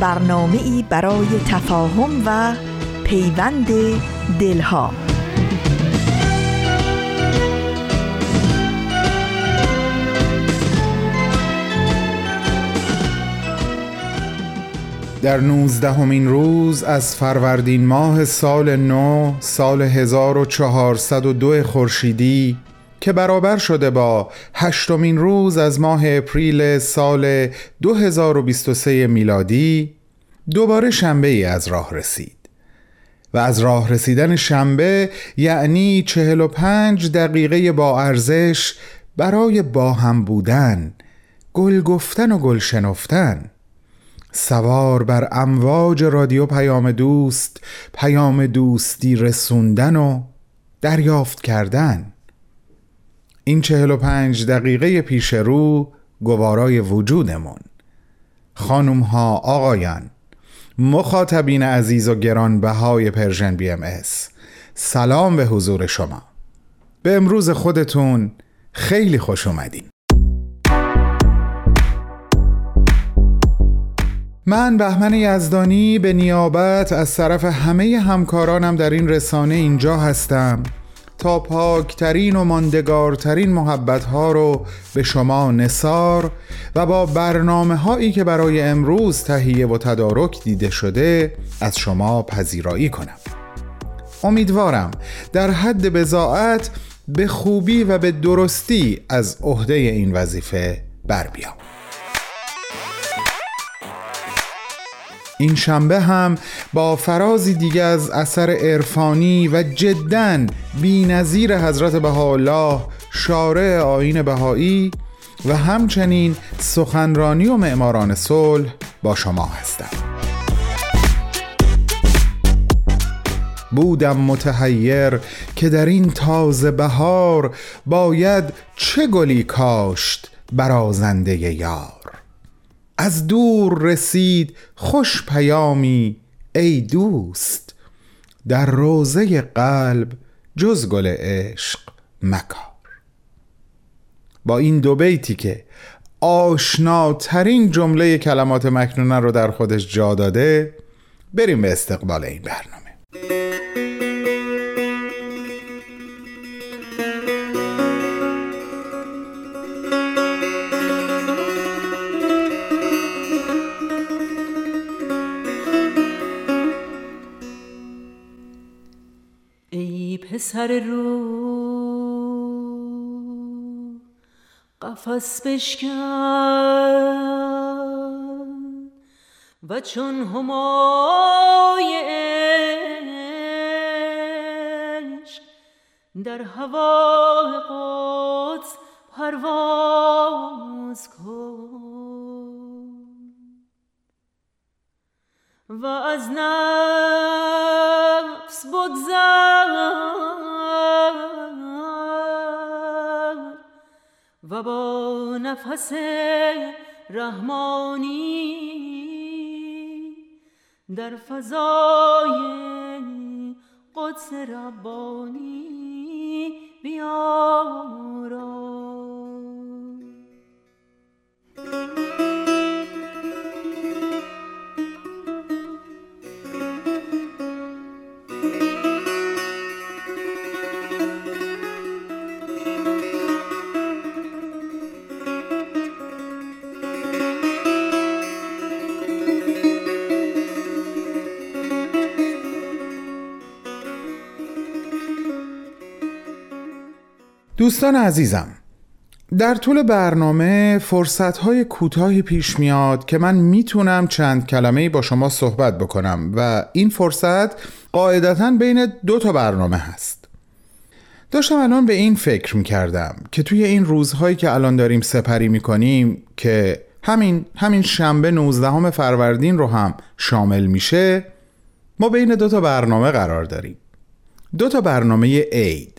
برنامه ای برای تفاهم و پیوند دلها. در نوزدهمین روز از فروردین ماه سال نو سال 1402 خورشیدی که برابر شده با هشتمین روز از ماه اپریل سال 2023 میلادی دوباره شنبه ای از راه رسید. و از راه رسیدن شنبه یعنی 45 دقیقه با ارزش برای با هم بودن گل گفتن و گل شنفتن. سوار بر امواج رادیو پیام دوست پیام دوستی رسوندن و دریافت کردن. این چهل و پنج دقیقه پیش رو گوارای وجودمون. خانوم ها آقایان مخاطبین عزیز و گرانبهای Persian BMS سلام به حضور شما. به امروز خودتون خیلی خوش اومدین. من بهمن یزدانی به نیابت از طرف همه همکارانم در این رسانه اینجا هستم. تا پاکترین و ماندگارترین محبت ها رو به شما نصار و با برنامه هایی که برای امروز تهیه و تدارک دیده شده از شما پذیرایی کنم. امیدوارم در حد بزاعت به خوبی و به درستی از عهده این وظیفه بر بیام. این شنبه هم با فرازی دیگه از اثر عرفانی و جدا بی نظیر حضرت بهاءالله شارع آین بهایی و همچنین سخنرانی و معماران صلح با شما هستم. بودم متحیر که در این تازه بهار باید چه گلی کاشت برازنده یار؟ از دور رسید خوش پیامی ای دوست. در روزه قلب جز گل عشق مکار. با این دو بیتی که آشناترین جمله کلمات مکنونه رو در خودش جا داده بریم به استقبال این برنامه. سر رو. قفس بشکن و چون همای عشق در هوای قدس پرواز کن. و از نفس بگذر و با نفس رحمانی در فضای قدس ربانی بیارا دوستان عزیزم در طول برنامه فرصتهای کوتاهی پیش میاد که من می‌تونم چند کلمه با شما صحبت بکنم و این فرصت قاعدتا بین دو تا برنامه هست. داشتم الان به این فکر می‌کردم که توی این روزهایی که الان داریم سپری می‌کنیم که همین همین شنبه 19 فروردین رو هم شامل میشه ما بین دو تا برنامه قرار داریم. دو تا برنامه عید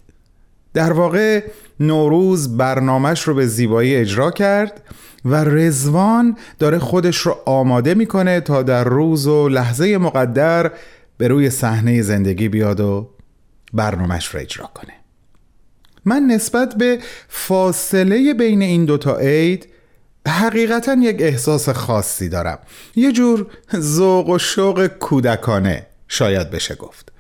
در واقع نوروز برنامهش رو به زیبایی اجرا کرد و رزوان داره خودش رو آماده می‌کنه تا در روز و لحظه مقدر به روی صحنه زندگی بیاد و برنامهش رو اجرا کنه. من نسبت به فاصله بین این دوتا عید حقیقتا یک احساس خاصی دارم. یه جور ذوق و شوق کودکانه شاید بشه گفت.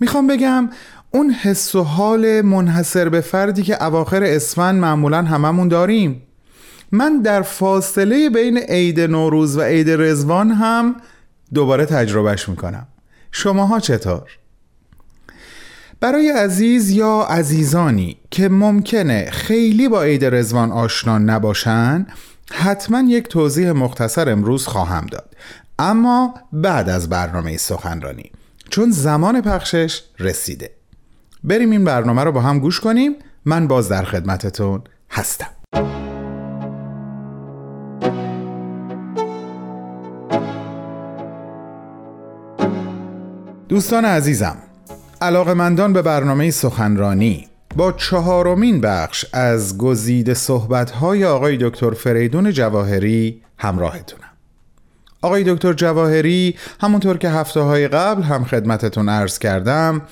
می‌خوام بگم اون حس و حال منحصر به فردی که اواخر اسفند معمولا هممون داریم. من در فاصله بین عید نوروز و عید رزوان هم دوباره تجربهش می‌کنم. شماها چطور؟ برای عزیز یا عزیزانی که ممکنه خیلی با عید رزوان آشنا نباشن حتما یک توضیح مختصر امروز خواهم داد. اما بعد از برنامه سخنرانی چون زمان پخشش رسیده. بریم این برنامه رو با هم گوش کنیم. من باز در خدمتتون هستم. دوستان عزیزم علاقمندان به برنامه سخنرانی با چهارمین بخش از گزیده صحبت‌های آقای دکتر فریدون جواهری همراهتونم. آقای دکتر جواهری همونطور که هفته های قبل هم خدمتتون عرض کردم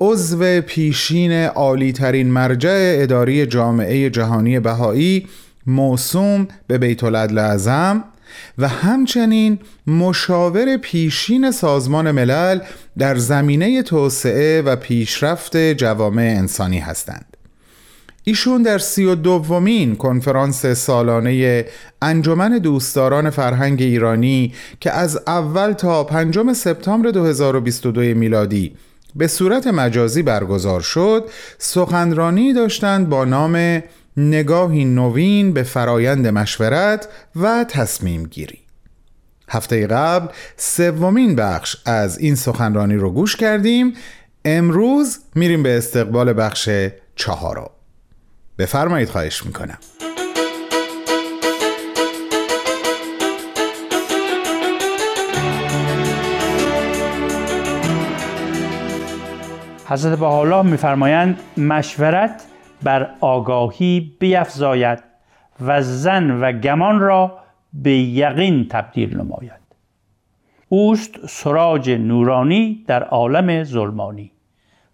عضو پیشین عالی ترین مرجع اداری جامعه جهانی بهایی موسوم به بیت العدل اعظم و همچنین مشاور پیشین سازمان ملل در زمینه توسعه و پیشرفت جوامع انسانی هستند. ایشون در سی و دومین کنفرانس سالانه انجمن دوستداران فرهنگ ایرانی که از اول تا پنجم سپتامبر 2022 میلادی به صورت مجازی برگزار شد سخنرانی داشتند با نام نگاهی نوین به فرایند مشورت و تصمیم گیری هفته قبل سومین بخش از این سخنرانی رو گوش کردیم امروز میریم به استقبال بخش چهارم. بفرمایید خواهش می‌کنم. حضرت بحالا میفرمایند مشورت بر آگاهی بیفزاید و زن و گمان را به یقین تبدیل نماید. اوست سراج نورانی در عالم ظلمانی.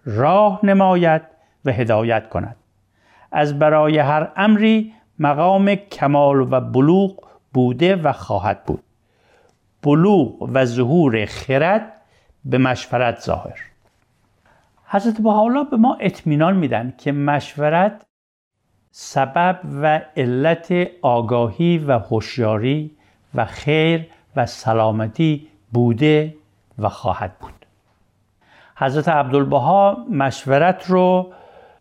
راه نماید و هدایت کند. از برای هر امری مقام کمال و بلوغ بوده و خواهد بود. بلوغ و ظهور خرد به مشورت ظاهر. حضرت بحالا به ما اطمینان میدن که مشورت سبب و علت آگاهی و هوشیاری و خیر و سلامتی بوده و خواهد بود. حضرت عبدالبها مشورت رو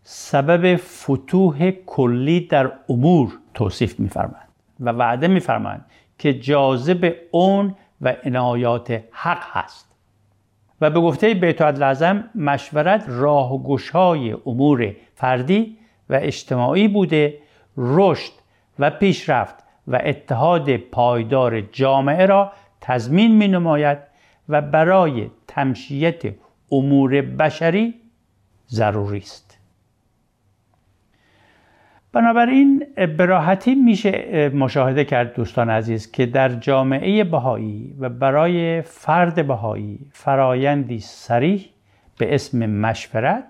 سبب فتوح کلی در امور توصیف میفرمند و وعده میفرمند که جاذب اون و عنایات حق هست. و به گفته بیت لازم مشورت راه گشای امور فردی و اجتماعی بوده رشد و پیشرفت و اتحاد پایدار جامعه را تضمین می نماید و برای تمشیت امور بشری ضروری است. بنابراین براحتی میشه مشاهده کرد دوستان عزیز که در جامعه بهایی و برای فرد بهایی فرایندی سریح به اسم مشورت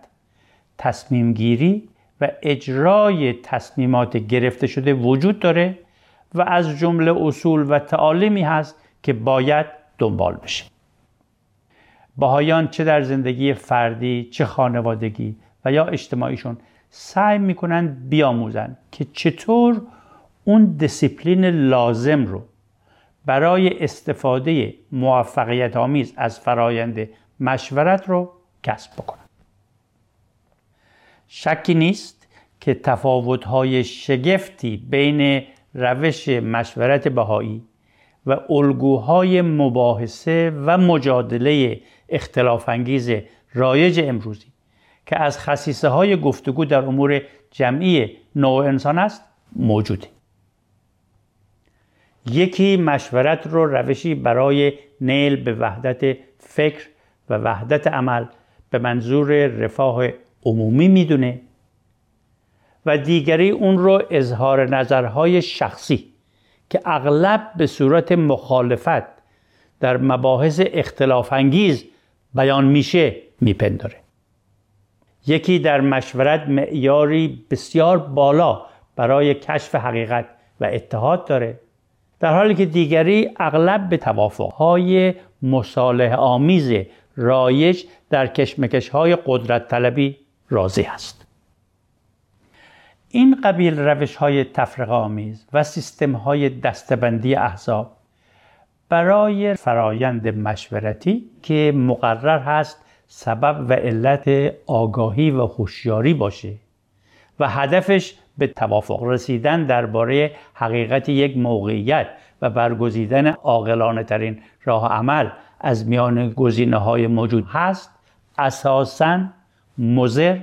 تصمیم گیری و اجرای تصمیمات گرفته شده وجود داره و از جمله اصول و تعالیمی هست که باید دنبال بشه. بهاییان چه در زندگی فردی چه خانوادگی و یا اجتماعیشون سعی می‌کنن بیاموزن که چطور اون دیسیپلین لازم رو برای استفاده موفقیت آمیز از فرایند مشورت رو کسب بکنن. شکی نیست که تفاوت‌های شگفتی بین روش مشورت بهایی و الگوهای مباحثه و مجادله اختلاف انگیز رایج امروزی که از خصیصه های گفتگو در امور جمعی نوع انسان است موجوده. یکی مشورت رو روشی برای نیل به وحدت فکر و وحدت عمل به منظور رفاه عمومی می‌دونه و دیگری اون رو اظهار نظرهای شخصی که اغلب به صورت مخالفت در مباحث اختلاف انگیز بیان میشه میپنداره. یکی در مشورت معیاری بسیار بالا برای کشف حقیقت و اتحاد داره. در حالی که دیگری اغلب به توافقهای مصالح آمیز رایج در کشمکش های قدرت طلبی راضی است. این قبیل روش های تفرق آمیز و سیستم های دستبندی احزاب برای فرایند مشورتی که مقرر هست سبب و علت آگاهی و هوشیاری باشه و هدفش به توافق رسیدن درباره حقیقت یک موقعیت و برگزیدن عاقلانه ترین راه عمل از میان گزینه های موجود هست اساساً مضر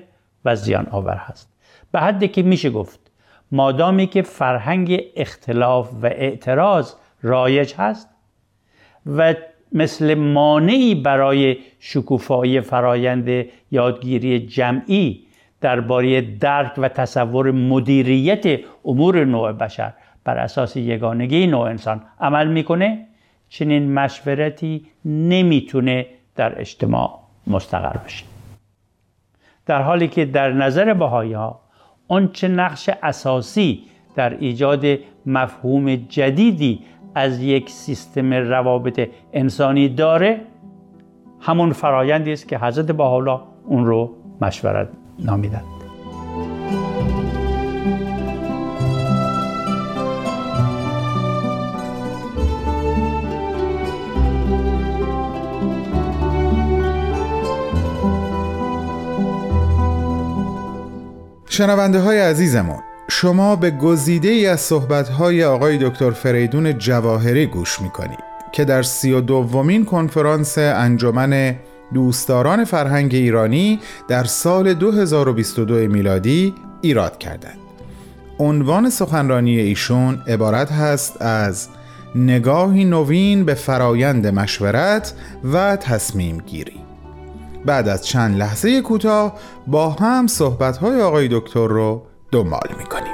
و زیان آور هست. به حدی که میشه گفت مادامی که فرهنگ اختلاف و اعتراض رایج هست و مثل مانعی برای شکوفایی فرایند یادگیری جمعی درباره درک و تصور مدیریت امور نوع بشر بر اساس یگانگی نوع انسان عمل می‌کنه چنین مشورتی نمی‌تونه در اجتماع مستقر بشه. در حالی که در نظر بهایی ها چه نقش اساسی در ایجاد مفهوم جدیدی از یک سیستم روابط انسانی داره همون فرایندی است که حضرت بهاءالله اون رو مشورت نامیدند. شنونده های عزیزمون شما به گزیده ای از صحبت های آقای دکتر فریدون جواهری گوش می‌کنید که در سی و دومین کنفرانس انجمن دوستداران فرهنگ ایرانی در سال 2022 میلادی ایراد کردند. عنوان سخنرانی ایشون عبارت هست از نگاهی نوین به فرایند مشورت و تصمیم گیری بعد از چند لحظه کوتاه با هم صحبت‌های آقای دکتر رو دنبال می‌کنیم.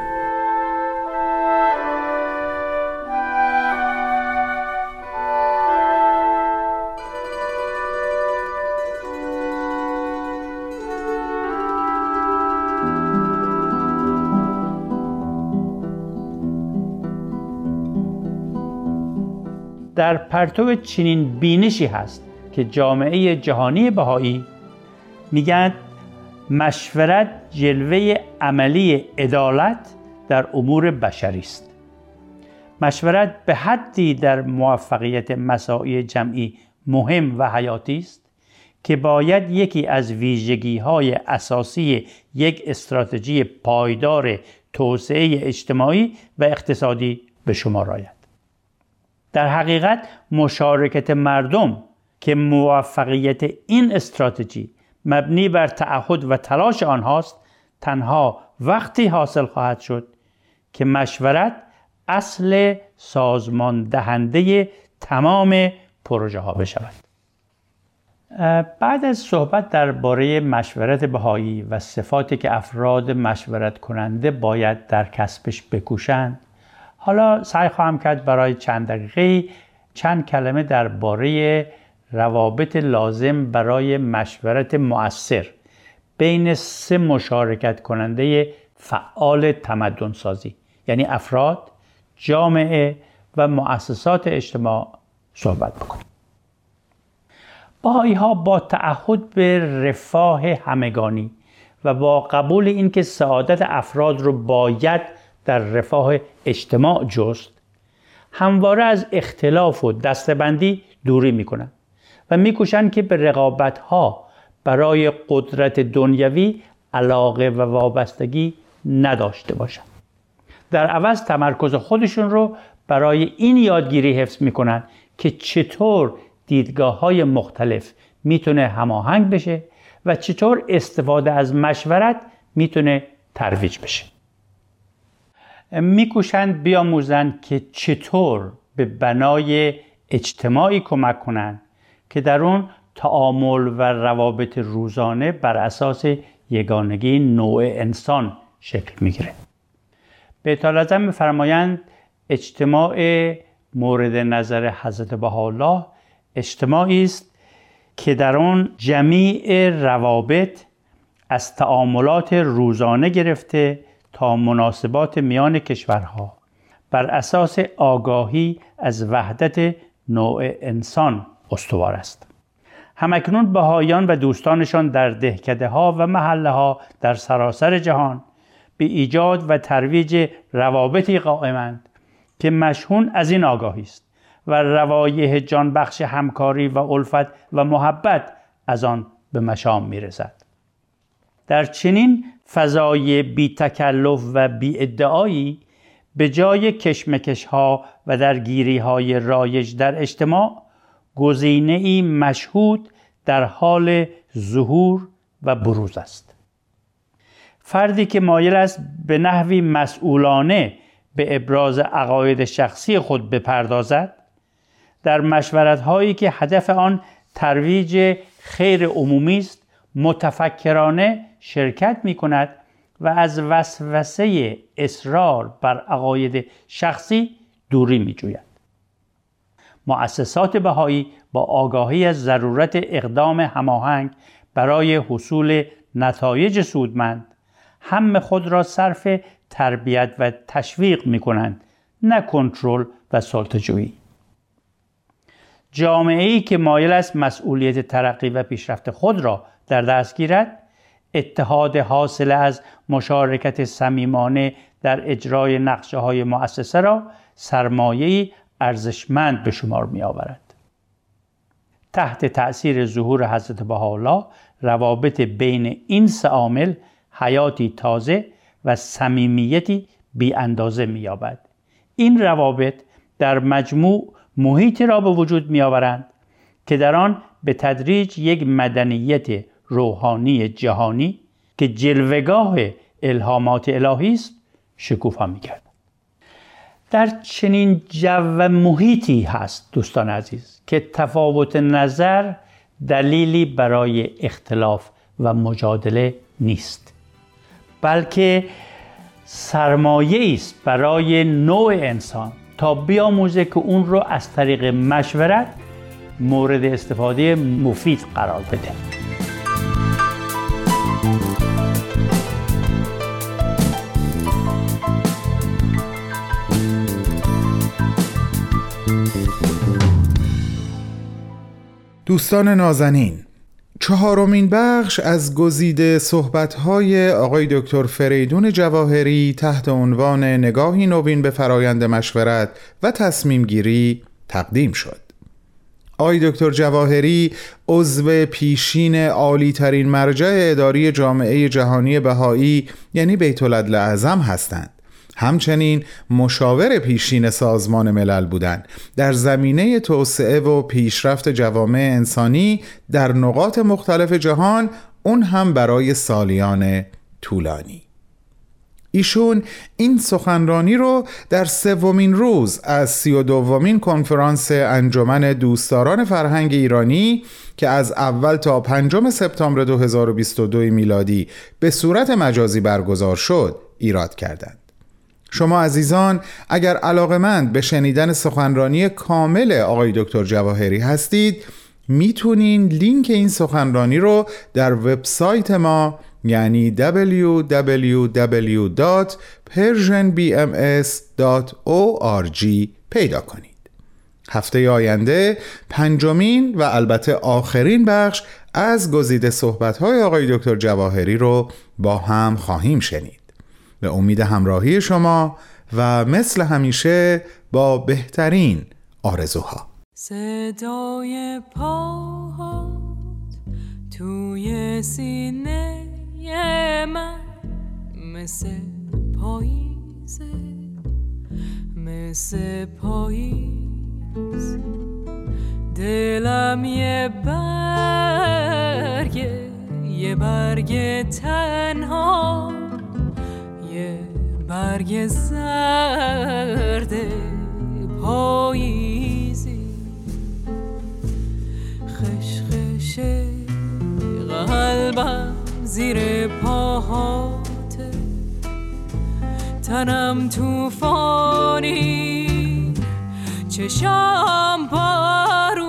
در پرتو چنین بینشی هست که جامعه جهانی بهایی میگن مشورت جلوه عملی عدالت در امور بشری است. مشورت به حدی در موفقیت مساعی جمعی مهم و حیاتی است که باید یکی از ویژگی های اساسی یک استراتژی پایدار توسعه اجتماعی و اقتصادی به شما راید در حقیقت مشارکت مردم که موفقیت این استراتژی مبنی بر تعهد و تلاش آنهاست تنها وقتی حاصل خواهد شد که مشورت اصل سازمان دهنده تمام پروژه ها بشود. بعد از صحبت درباره مشورت بهایی و صفاتی که افراد مشورت کننده باید در کسبش بکوشند حالا سعی خواهم کرد برای چند دقیقه چند کلمه درباره روابط لازم برای مشورت مؤثر بین سه مشارکت کننده فعال تمدن سازی یعنی افراد، جامعه و مؤسسات اجتماع صحبت بکنیم. باهایی ها با تعهد به رفاه همگانی و با قبول اینکه سعادت افراد رو باید در رفاه اجتماع جست همواره از اختلاف و دستبندی دوری می‌کنند و میکوشند که به رقابت ها برای قدرت دنیوی علاقه و وابستگی نداشته باشند. در عوض تمرکز خودشون رو برای این یادگیری حفظ می‌کنن که چطور دیدگاه های مختلف می‌تونه هماهنگ بشه و چطور استفاده از مشورت می‌تونه ترویج بشه. میکوشند بیاموزند که چطور به بنای اجتماعی کمک کنند که در اون تعامل و روابط روزانه بر اساس یگانگی نوع انسان شکل می‌گیره. به اطالت میفرمایند اجتماع مورد نظر حضرت بهاءالله اجتماعی است که در آن جمیع روابط از تعاملات روزانه گرفته تا مناسبات میان کشورها بر اساس آگاهی از وحدت نوع انسان استوار است. همکنون بهایان و دوستانشان در دهکده ها و محله ها در سراسر جهان به ایجاد و ترویج روابطی قائمند که مشهون از این آگاهی است و روایح جانبخش همکاری و الفت و محبت از آن به مشام می‌رسد. در چنین فضای بی تکلف و بی ادعایی به جای کشمکش ها و درگیری های رایج در اجتماع گزینه ای مشهود در حال ظهور و بروز است فردی که مایل است به نحوی مسئولانه به ابراز عقاید شخصی خود بپردازد در مشورت هایی که هدف آن ترویج خیر عمومی است متفکرانه شرکت می کند و از وسوسه اصرار بر عقاید شخصی دوری می جوید. مؤسسات بهایی با آگاهی از ضرورت اقدام هماهنگ برای حصول نتایج سودمند هم خود را صرف تربیت و تشویق می کنند نه کنترل و سلطه‌جویی. جامعه ای که مایل است مسئولیت ترقی و پیشرفت خود را در دست گیرد اتحاد حاصل از مشارکت صمیمانه در اجرای نقشه های مؤسسه را سرمایه ارزشمند به شمار می آورد. تحت تأثیر ظهور حضرت بهاءالله روابط بین این سه عامل حیاتی تازه و صمیمیتی بی اندازه می یابد. این روابط در مجموع محیطی را به وجود می آورند که در آن به تدریج یک مدنیت روحانی جهانی که جلوگاه الهامات الهی است شکوفا می کرد. در چنین جو محیطی هست دوستان عزیز که تفاوت نظر دلیلی برای اختلاف و مجادله نیست بلکه سرمایه است برای نوع انسان تا بیاموزه که اون رو از طریق مشورت مورد استفاده مفید قرار بده. دوستان نازنین چهارمین بخش از گزیده صحبت‌های آقای دکتر فریدون جواهری تحت عنوان نگاهی نوین به فرایند مشورت و تصمیم گیری تقدیم شد. آقای دکتر جواهری عضو پیشین عالی ترین مرجع اداری جامعه جهانی بهایی یعنی بیت اعظم هستند. همچنین مشاور پیشین سازمان ملل بودند در زمینه توسعه و پیشرفت جوامع انسانی در نقاط مختلف جهان اون هم برای سالیان طولانی ایشون این سخنرانی رو در سومین روز از سی و دومین کنفرانس انجمن دوستداران فرهنگ ایرانی که از اول تا پنجم سپتامبر 2022 میلادی به صورت مجازی برگزار شد ایراد کردند. شما عزیزان اگر علاقمند به شنیدن سخنرانی کامل آقای دکتر جواهری هستید می‌تونین لینک این سخنرانی رو در وبسایت ما یعنی www.persianbms.org پیدا کنید. هفته آینده پنجمین و البته آخرین بخش از گزیده صحبت‌های آقای دکتر جواهری رو با هم خواهیم شنید. به امید همراهی شما و مثل همیشه با بهترین آرزوها. صدای پاهات توی سینه من مثل پاییزه مثل پاییز. دلم یه برگه یه برگ تنها. برگ زرد پاییزی. خشخش قلبم زیر پاهاته تنم توفانی چشام بارون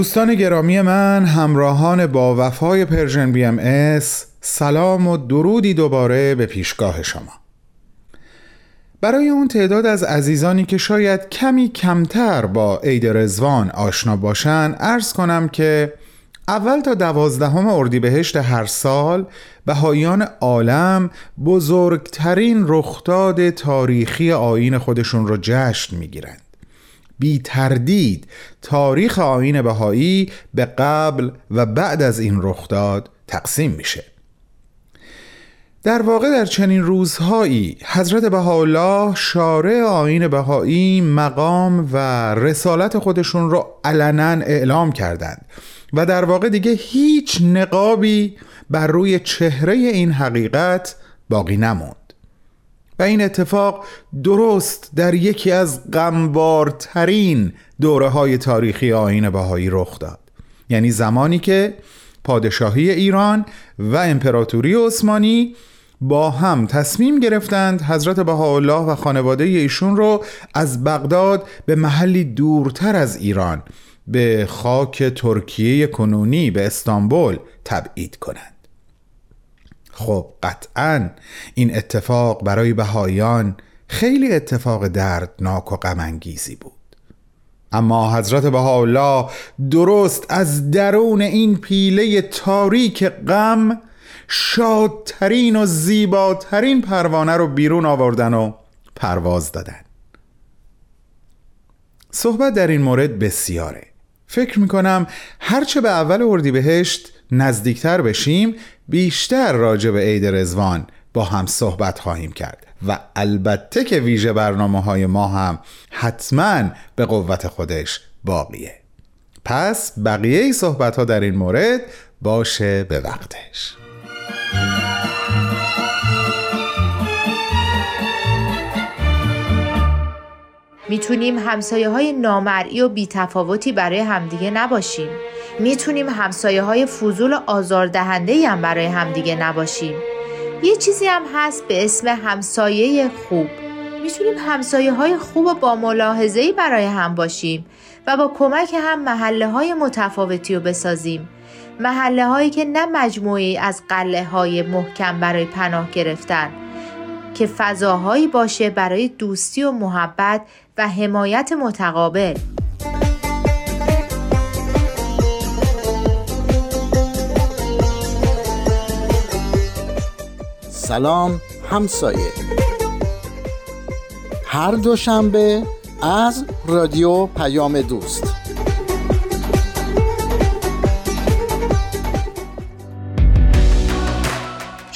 دوستان گرامی من همراهان با وفای Persian BMS سلام و درودی دوباره به پیشگاه شما. برای اون تعداد از عزیزانی که شاید کمی کمتر با عید رضوان آشنا باشن عرض کنم که اول تا دوازدهم اردیبهشت هر سال بهاییان عالم بزرگترین رخداد تاریخی آیین خودشون رو جشن می‌گیرند بی تردید. تاریخ آیین بهایی به قبل و بعد از این رخداد تقسیم میشه. در واقع در چنین روزهایی حضرت بهاءالله شارع آیین بهایی مقام و رسالت خودشون رو علنا اعلام کردند و در واقع دیگه هیچ نقابی بر روی چهره این حقیقت باقی نموند. و این اتفاق درست در یکی از غمبارترین دوره های تاریخی آین بهایی رخ داد. یعنی زمانی که پادشاهی ایران و امپراتوری عثمانی با هم تصمیم گرفتند حضرت بهاءالله و خانواده ایشون رو از بغداد به محلی دورتر از ایران به خاک ترکیه کنونی به استانبول تبعید کنند. خب قطعا این اتفاق برای بهایان خیلی اتفاق دردناک و غمانگیزی بود. اما حضرت بهاءالله درست از درون این پیله تاریک غم شادترین و زیباترین پروانه رو بیرون آوردن و پرواز دادن. صحبت در این مورد بسیاره. فکر می‌کنم هرچه به اول اردیبهشت نزدیکتر بشیم بیشتر راجع به عید رزوان با هم صحبت خواهیم کرد. و البته که ویژه برنامه های ما هم حتما به قوت خودش باقیه. پس بقیه صحبت ها در این مورد باشه به وقتش. می‌تونیم همسایه های نامرئی و بیتفاوتی برای همدیگه نباشیم. می‌تونیم همسایه های فضول و آزاردهنده هم برای همدیگه نباشیم. یه چیزی هم هست به اسم همسایه خوب. می‌تونیم همسایه های خوب و با ملاحظه‌ای برای هم باشیم و با کمک هم محله های متفاوتی رو بسازیم. محله هایی که نه مجموعی از قله های محکم برای پناه گرفتن که فضاهایی باشه برای دوستی و محبت و حمایت متقابل. سلام همسایه. هر دوشنبه از رادیو پیام دوست.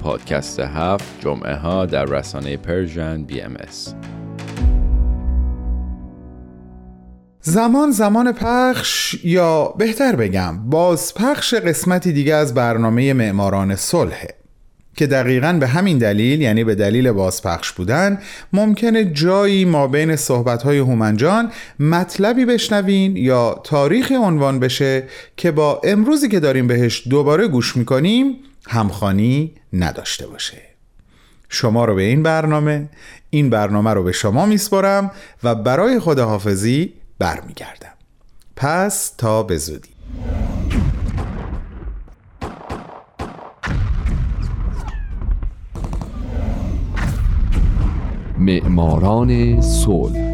پادکست هفت جمعه ها در رسانه Persian BMS. زمان زمان پخش یا بهتر بگم بازپخش قسمتی دیگه از برنامه معماران صلحه که دقیقا به همین دلیل یعنی به دلیل بازپخش بودن ممکنه جایی ما بین صحبتهای هومنجان مطلبی بشنوین یا تاریخی عنوان بشه که با امروزی که داریم بهش دوباره گوش می‌کنیم همخانی نداشته باشه. شما رو به این برنامه این برنامه رو به شما میسپرم و برای خداحافظی برمیگردم. پس تا به زودی. معماران صلح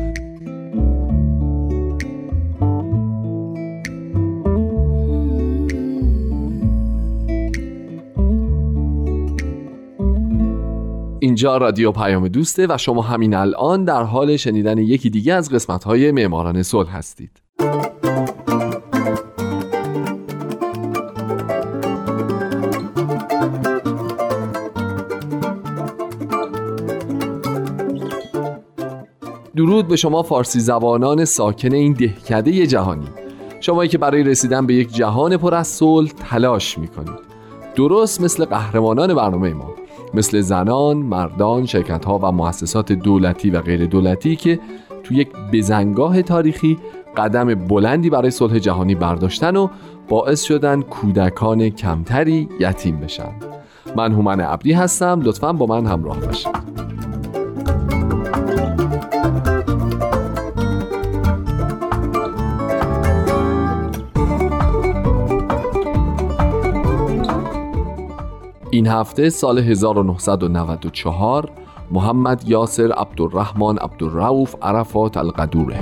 اینجا رادیو پیام دوسته و شما همین الان در حال شنیدن یکی دیگه از قسمت های معماران صلح هستید. درود به شما فارسی زبانان ساکن این دهکده جهانی. شمایی که برای رسیدن به یک جهان پر از صلح تلاش می‌کنید. درست مثل قهرمانان برنامه ما. مثل زنان، مردان، شرکت ها و مؤسسات دولتی و غیر دولتی که تو یک بزنگاه تاریخی قدم بلندی برای صلح جهانی برداشتن و باعث شدن کودکان کمتری یتیم بشن. من هومن عبدی هستم. لطفا با من همراه باشید. این هفته سال 1994 محمد یاسر عبدالرحمن عبدالرعوف عرفات القدوره.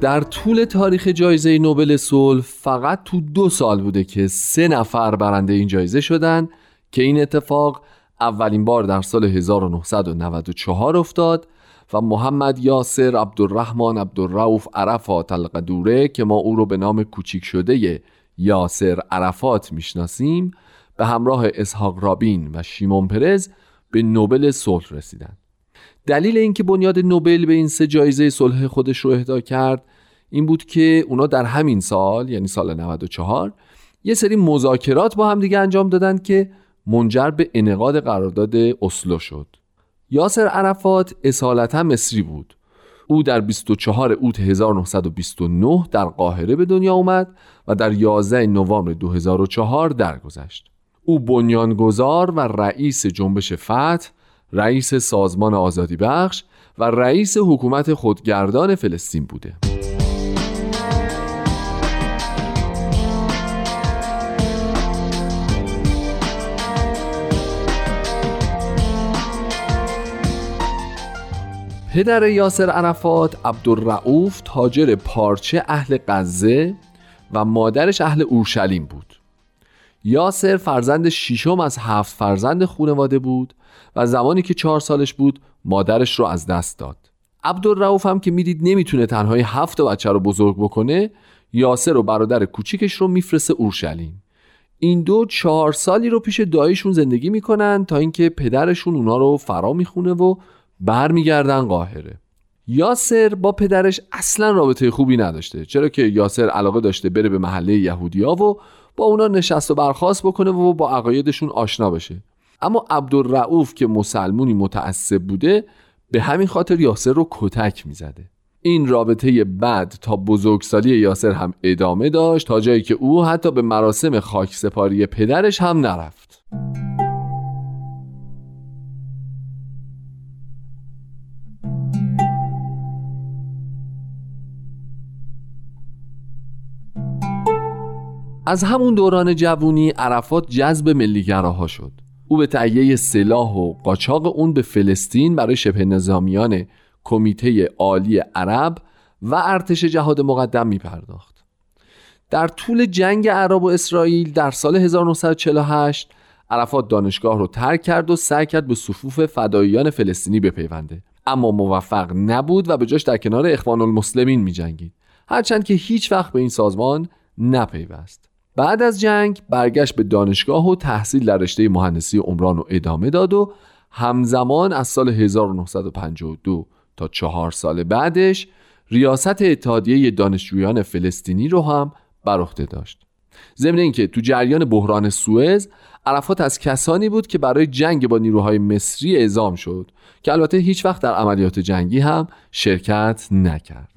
در طول تاریخ جایزه نوبل صلح فقط تو دو سال بوده که سه نفر برنده این جایزه شدن که این اتفاق اولین بار در سال 1994 افتاد و محمد یاسر عبدالرحمن عبدالرؤوف عرفات القدوره که ما او رو به نام کوچیک شده یاسر عرفات می‌شناسیم به همراه اسحاق رابین و شیمون پرز به نوبل صلح رسیدن. دلیل اینکه بنیاد نوبل به این سه جایزه صلح خودش رو اهدا کرد این بود که اونا در همین سال یعنی سال 94 یه سری مذاکرات با هم دیگه انجام دادن که منجر به انعقاد قرارداد اسلو شد. یاسر عرفات اصالتا مصری بود. او در 24 اوت 1929 در قاهره به دنیا اومد و در 11 نوامبر 2004 درگذشت. او بنیانگذار و رئیس جنبش فتح رئیس سازمان آزادی بخش و رئیس حکومت خودگردان فلسطین بوده. پدر یاسر عرفات عبدالرعوف تاجر پارچه اهل غزه و مادرش اهل اورشلیم بود. یاسر فرزند ششم از هفت فرزند خانواده بود و زمانی که چهار سالش بود مادرش رو از دست داد. عبدالرعوف هم که می‌دید نمی‌تونه تنهایی هفت بچه رو بزرگ بکنه یاسر و برادر کوچیکش رو میفرسته اورشلیم. این دو چهار سالی رو پیش دایشون زندگی می‌کنن تا اینکه پدرشون اونا رو فرا می‌خونه و برمیگردن قاهره. یاسر با پدرش اصلا رابطه خوبی نداشته چرا که یاسر علاقه داشته بره به محله یهودیا و با اونا نشست و برخواست بکنه و با عقایدشون آشنا بشه. اما عبدالرعوف که مسلمونی متعصب بوده به همین خاطر یاسر رو کتک می‌زده. این رابطه بد تا بزرگسالی یاسر هم ادامه داشت تا جایی که او حتی به مراسم خاک سپاری پدرش هم نرفت. از همون دوران جوونی عرفات جذب ملیگراها شد. او به تهیه سلاح و قاچاق اون به فلسطین برای شبه نظامیان کمیته عالی عرب و ارتش جهاد مقدم می پرداخت. در طول جنگ عرب و اسرائیل در سال 1948 عرفات دانشگاه رو ترک کرد و سعی کرد به صفوف فداییان فلسطینی بپیونده. اما موفق نبود و به جاش در کنار اخوان المسلمین می جنگید هرچند که هیچ وقت به این سازمان نپیوست. بعد از جنگ برگشت به دانشگاه و تحصیل در رشته مهندسی عمران رو ادامه داد و همزمان از سال 1952 تا چهار سال بعدش ریاست اتحادیه دانشجویان فلسطینی رو هم بر عهده داشت. ضمن اینکه تو جریان بحران سوئز عرفات از کسانی بود که برای جنگ با نیروهای مصری اعزام شد که البته هیچ وقت در عملیات جنگی هم شرکت نکرد.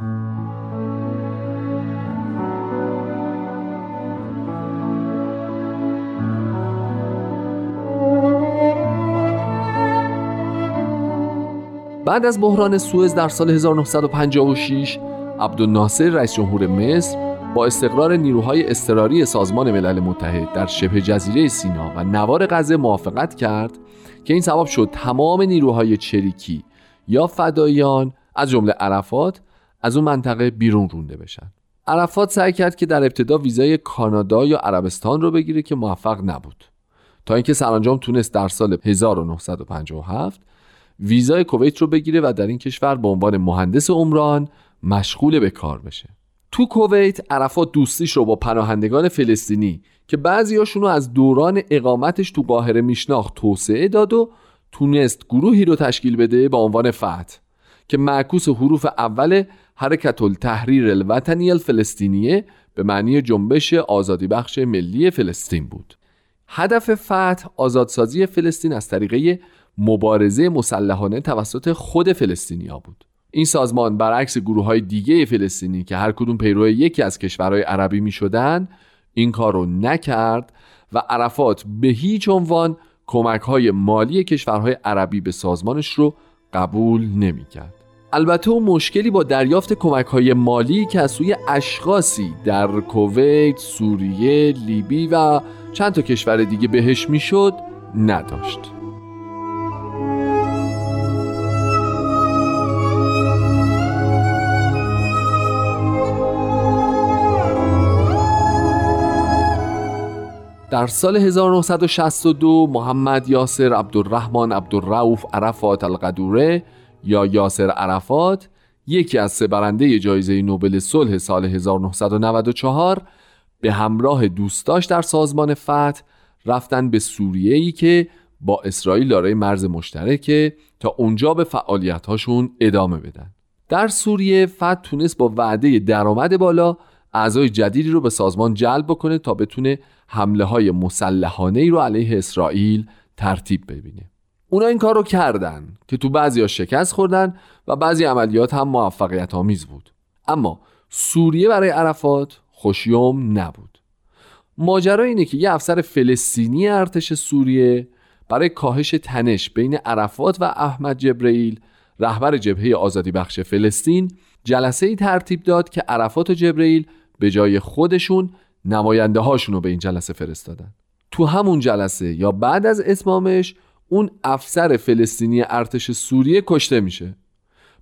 بعد از بحران سوئز در سال 1956 عبدالناصر رئیس جمهور مصر با استقرار نیروهای اضطراری سازمان ملل متحد در شبه جزیره سینا و نوار غزه موافقت کرد که این سبب شد تمام نیروهای چریکی یا فدایان از جمله عرفات از اون منطقه بیرون رونده بشن. عرفات سعی کرد که در ابتدا ویزای کانادا یا عربستان رو بگیره که موفق نبود. تا اینکه سرانجام تونست در سال 1957 ویزای کویت رو بگیره و در این کشور به عنوان مهندس عمران مشغول به کار بشه. تو کویت عرفات دوستیش رو با پناهندگان فلسطینی که بعضیاشون رو از دوران اقامتش تو قاهره میشناخت توسعه داد و تونست گروهی رو تشکیل بده با عنوان فتح که معکوس حروف اول حرکت التحریر الوطنی الفلسطینیه به معنی جنبش آزادی بخش ملی فلسطین بود. هدف فتح آزادسازی فلسطین از طریقه مبارزه مسلحانه توسط خود فلسطینیا بود این سازمان برعکس گروه های دیگه فلسطینی که هر کدوم پیرو یکی از کشورهای عربی می شدن این کار رو نکرد و عرفات به هیچ عنوان کمک های مالی کشورهای عربی به سازمانش رو قبول نمی کرد. البته اون مشکلی با دریافت کمک های مالی که از سوی اشخاصی در کویت، سوریه، لیبی و چند تا کشور دیگه بهش می‌شد نداشت. در سال 1962 محمد یاسر عبدالرحمن عبدالرؤوف عرفات القدوره یا یاسر عرفات یکی از سه برنده جایزه نوبل صلح سال 1994 به همراه دوستاش در سازمان فتح رفتن به سوریه ای که با اسرائیل دارای مرز مشترکه تا اونجا به فعالیت هاشون ادامه بدن. در سوریه فتح تونست با وعده درآمد بالا اعضای جدیدی رو به سازمان جلب بکنه تا بتونه حمله های مسلحانه ای رو علیه اسرائیل ترتیب ببینه اونا این کار رو کردن که تو بعضی ها شکست خوردن و بعضی عملیات هم موفقیت آمیز بود. اما سوریه برای عرفات خوشیوم نبود. ماجرا اینه که یه افسر فلسطینی ارتش سوریه برای کاهش تنش بین عرفات و احمد جبرئیل رهبر جبهه آزادی بخش فلسطین جلسه ای ترتیب داد که عرفات و جبرئیل به جای خودشون نماینده هاشون رو به این جلسه فرستادن. تو همون جلسه یا بعد از اتمامش اون افسر فلسطینی ارتش سوریه کشته میشه.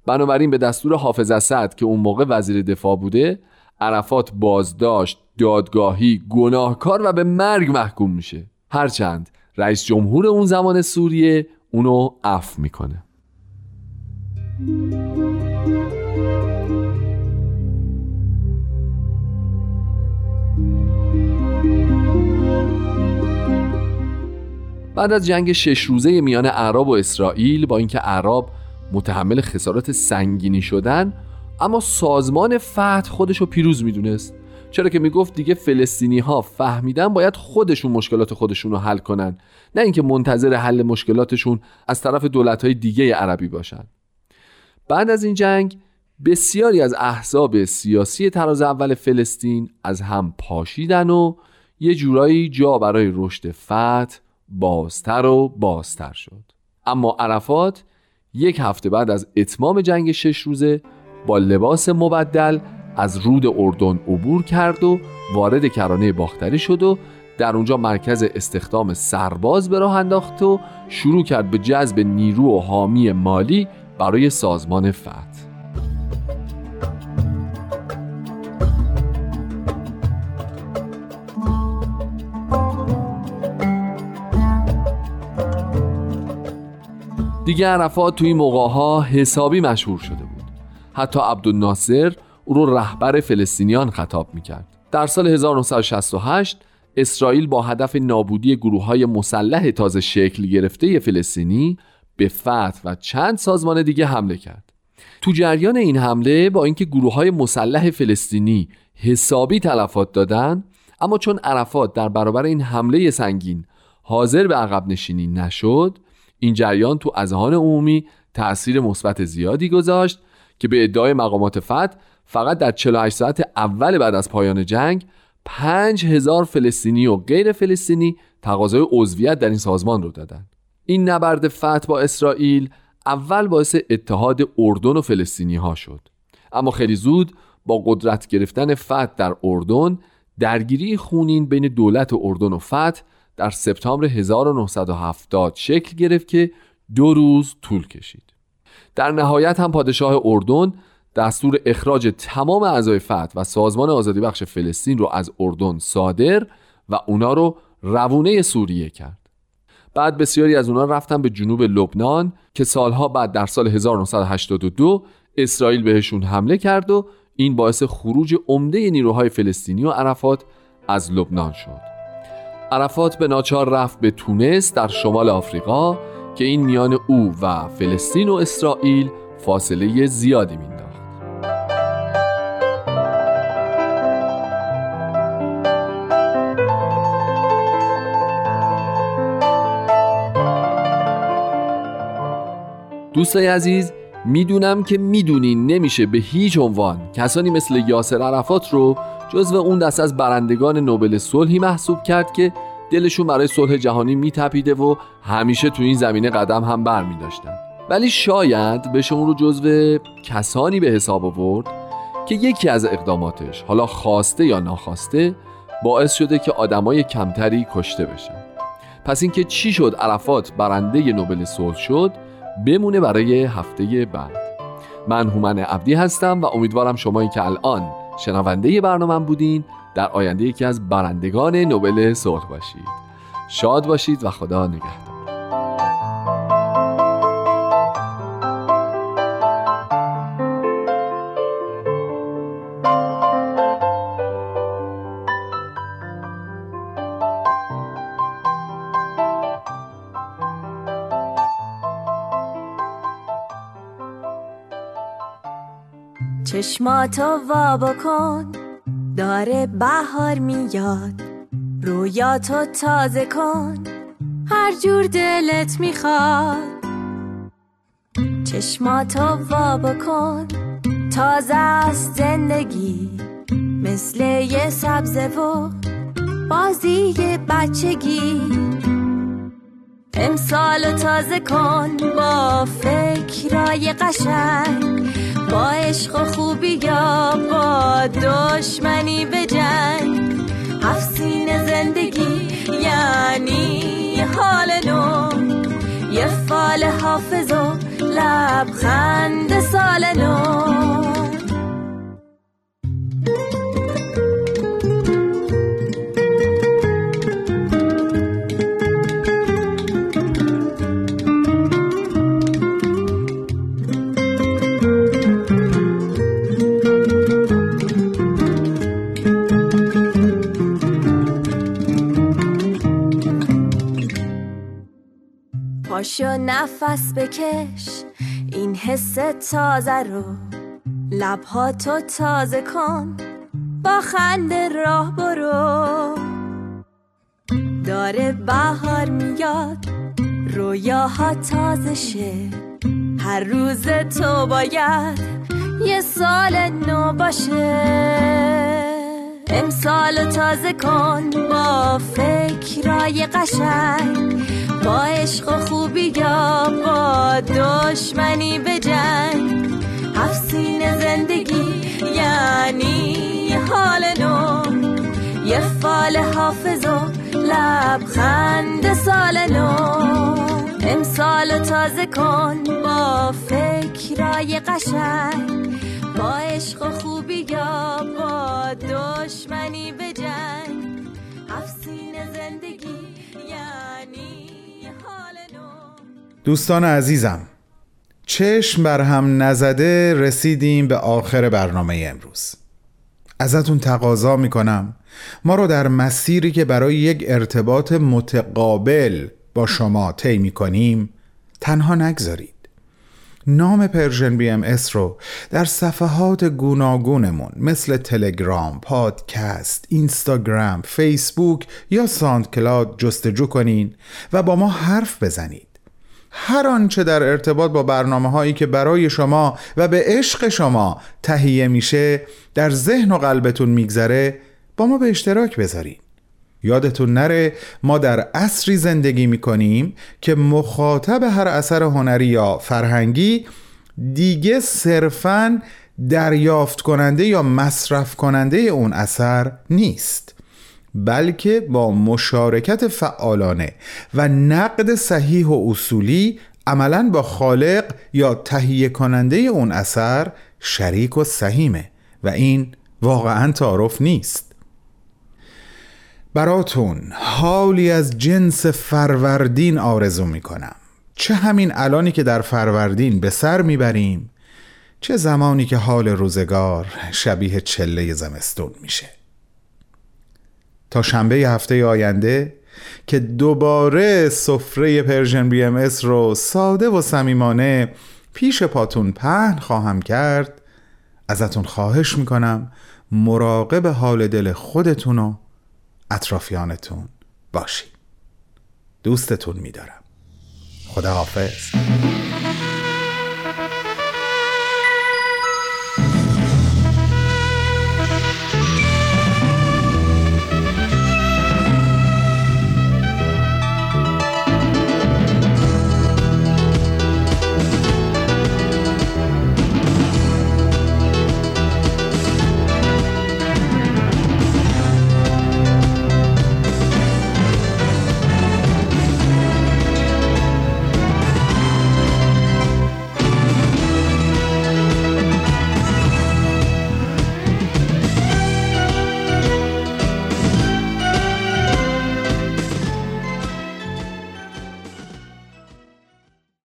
بنابراین به دستور حافظ اسد که اون موقع وزیر دفاع بوده عرفات بازداشت دادگاهی گناهکار و به مرگ محکوم میشه. هرچند رئیس جمهور اون زمان سوریه اونو عفو می‌کنه. بعد از جنگ شش روزه میان عرب و اسرائیل با اینکه عرب متحمل خسارات سنگینی شدن اما سازمان فتح خودشو پیروز می‌دونست. چرا که می‌گفت دیگه فلسطینی ها فهمیدن باید خودشون مشکلات خودشون رو حل کنن نه اینکه منتظر حل مشکلاتشون از طرف دولت های دیگه عربی باشن. بعد از این جنگ بسیاری از احزاب سیاسی تراز اول فلسطین از هم پاشیدن و یه جورایی جا برای رشد فتح بازتر و بازتر شد. اما عرفات یک هفته بعد از اتمام جنگ شش روزه با لباس مبدل از رود اردن عبور کرد و وارد کرانه باختری شد و در اونجا مرکز استخدام سرباز به راه انداخت و شروع کرد به جذب نیرو و حامی مالی برای سازمان فتح دیگه عرفات توی موقع ها حسابی مشهور شده بود. حتی عبدالناصر او رو رهبر فلسطینیان خطاب می‌کرد. در سال 1968 اسرائیل با هدف نابودی گروه های مسلح تازه شکل گرفته فلسطینی به فتح و چند سازمان دیگه حمله کرد. تو جریان این حمله با اینکه گروه های مسلح فلسطینی حسابی تلفات دادن اما چون عرفات در برابر این حمله سنگین حاضر به عقب نشینی نشد این جریان تو اذهان عمومی تأثیر مثبت زیادی گذاشت که به ادعای مقامات فتح فقط در 48 ساعت اول بعد از پایان جنگ 5000 فلسطینی و غیر فلسطینی تقاضای عضویت در این سازمان رو دادن. این نبرد فتح با اسرائیل اول باعث اتحاد اردن و فلسطینی ها شد. اما خیلی زود با قدرت گرفتن فتح در اردن درگیری خونین بین دولت اردن و فتح در سپتامبر 1970 شکل گرفت که دو روز طول کشید. در نهایت هم پادشاه اردن دستور اخراج تمام اعضای فتح و سازمان آزادی بخش فلسطین رو از اردن صادر و اونا رو روونه سوریه کرد. بعد بسیاری از اونا رفتن به جنوب لبنان که سالها بعد در سال 1982 اسرائیل بهشون حمله کرد و این باعث خروج عمده نیروهای فلسطینی و عرفات از لبنان شد. عرفات به ناچار رفت به تونس در شمال آفریقا که این میان او و فلسطین و اسرائیل فاصله زیادی مینداخت دوستای عزیز می‌دونم که می‌دونین نمیشه به هیچ عنوان کسانی مثل یاسر عرفات رو جزو اون دست از برندگان نوبل صلحی محسوب کرد که دلشون برای صلح جهانی میتپیده و همیشه تو این زمینه قدم هم بر می داشتن. ولی شاید بشه اون رو جزو کسانی به حساب آورد که یکی از اقداماتش حالا خواسته یا ناخواسته باعث شده که آدمای کمتری کشته بشن پس اینکه چی شد عرفات برنده نوبل صلح شد بمونه برای هفته بعد من هومن عبدی هستم و امیدوارم شمایی که الان شنونده برنامه بودین. در آینده یکی از برندگان نوبل صلح باشید. شاد باشید و خدا نگهدار. چشماتو وا بکن. داره بهار میاد. رویاتو تازه کن. هر جور دلت می‌خواد. چشماتو وا بکن. تازه است زندگی. مثل یه سبزه و بازی بچگی. امسال تازه کن با فکرای قشنگ. با عشق و خوبی یا با دشمنی به جنگ. افسین زندگی یعنی حال نو. یه فال حافظ و لبخند سال نو. پاشو نفس بکش. این حس تازه رو لبهاتو تازه کن. با خنده راه برو. داره بهار میاد. رویاها تازه شه. هر روز تو باید یه سال نو باشه. امسال تازه کن با فکرای قشنگ. با عشق و خوبی یا با دشمنی به جنگ. افسین زندگی یعنی حال نو. یه فال حافظ و لبخند سال نو. امسال تازه کن با فکرای قشنگ. با عشق و خوبی یا با دشمنی به جنگ. افسین زندگی یعنی دوستان عزیزم چشم بر هم نزده رسیدیم به آخر برنامه امروز. ازتون تقاضا می‌کنم ما رو در مسیری که برای یک ارتباط متقابل با شما طی می‌کنیم تنها نگذارید. نام Persian BMS رو در صفحات گوناگونمون مثل تلگرام، پادکست، اینستاگرام، فیسبوک یا ساند کلاد جستجو کنین و با ما حرف بزنید. هر آنچه در ارتباط با برنامه هایی که برای شما و به عشق شما تهیه میشه در ذهن و قلبتون میگذره با ما به اشتراک بذارید یادتون نره ما در عصری زندگی می‌کنیم که مخاطب هر اثر هنری یا فرهنگی دیگه صرفا دریافت کننده یا مصرف کننده اون اثر نیست. بلکه با مشارکت فعالانه و نقد صحیح و اصولی عملا با خالق یا تهیه کننده اون اثر شریک و سهیمه و این واقعا تعارف نیست. براتون حالی از جنس فروردین آرزو می‌کنم. چه همین الانی که در فروردین به سر می‌بریم چه زمانی که حال روزگار شبیه چله زمستون میشه. تا شنبه هفته آینده که دوباره سفره Persian BMS رو ساده و صمیمانه پیش پاتون پهن خواهم کرد. ازتون خواهش می‌کنم مراقب حال دل خودتون و اطرافیانتون باشید دوستتون میدارم. خدا حافظ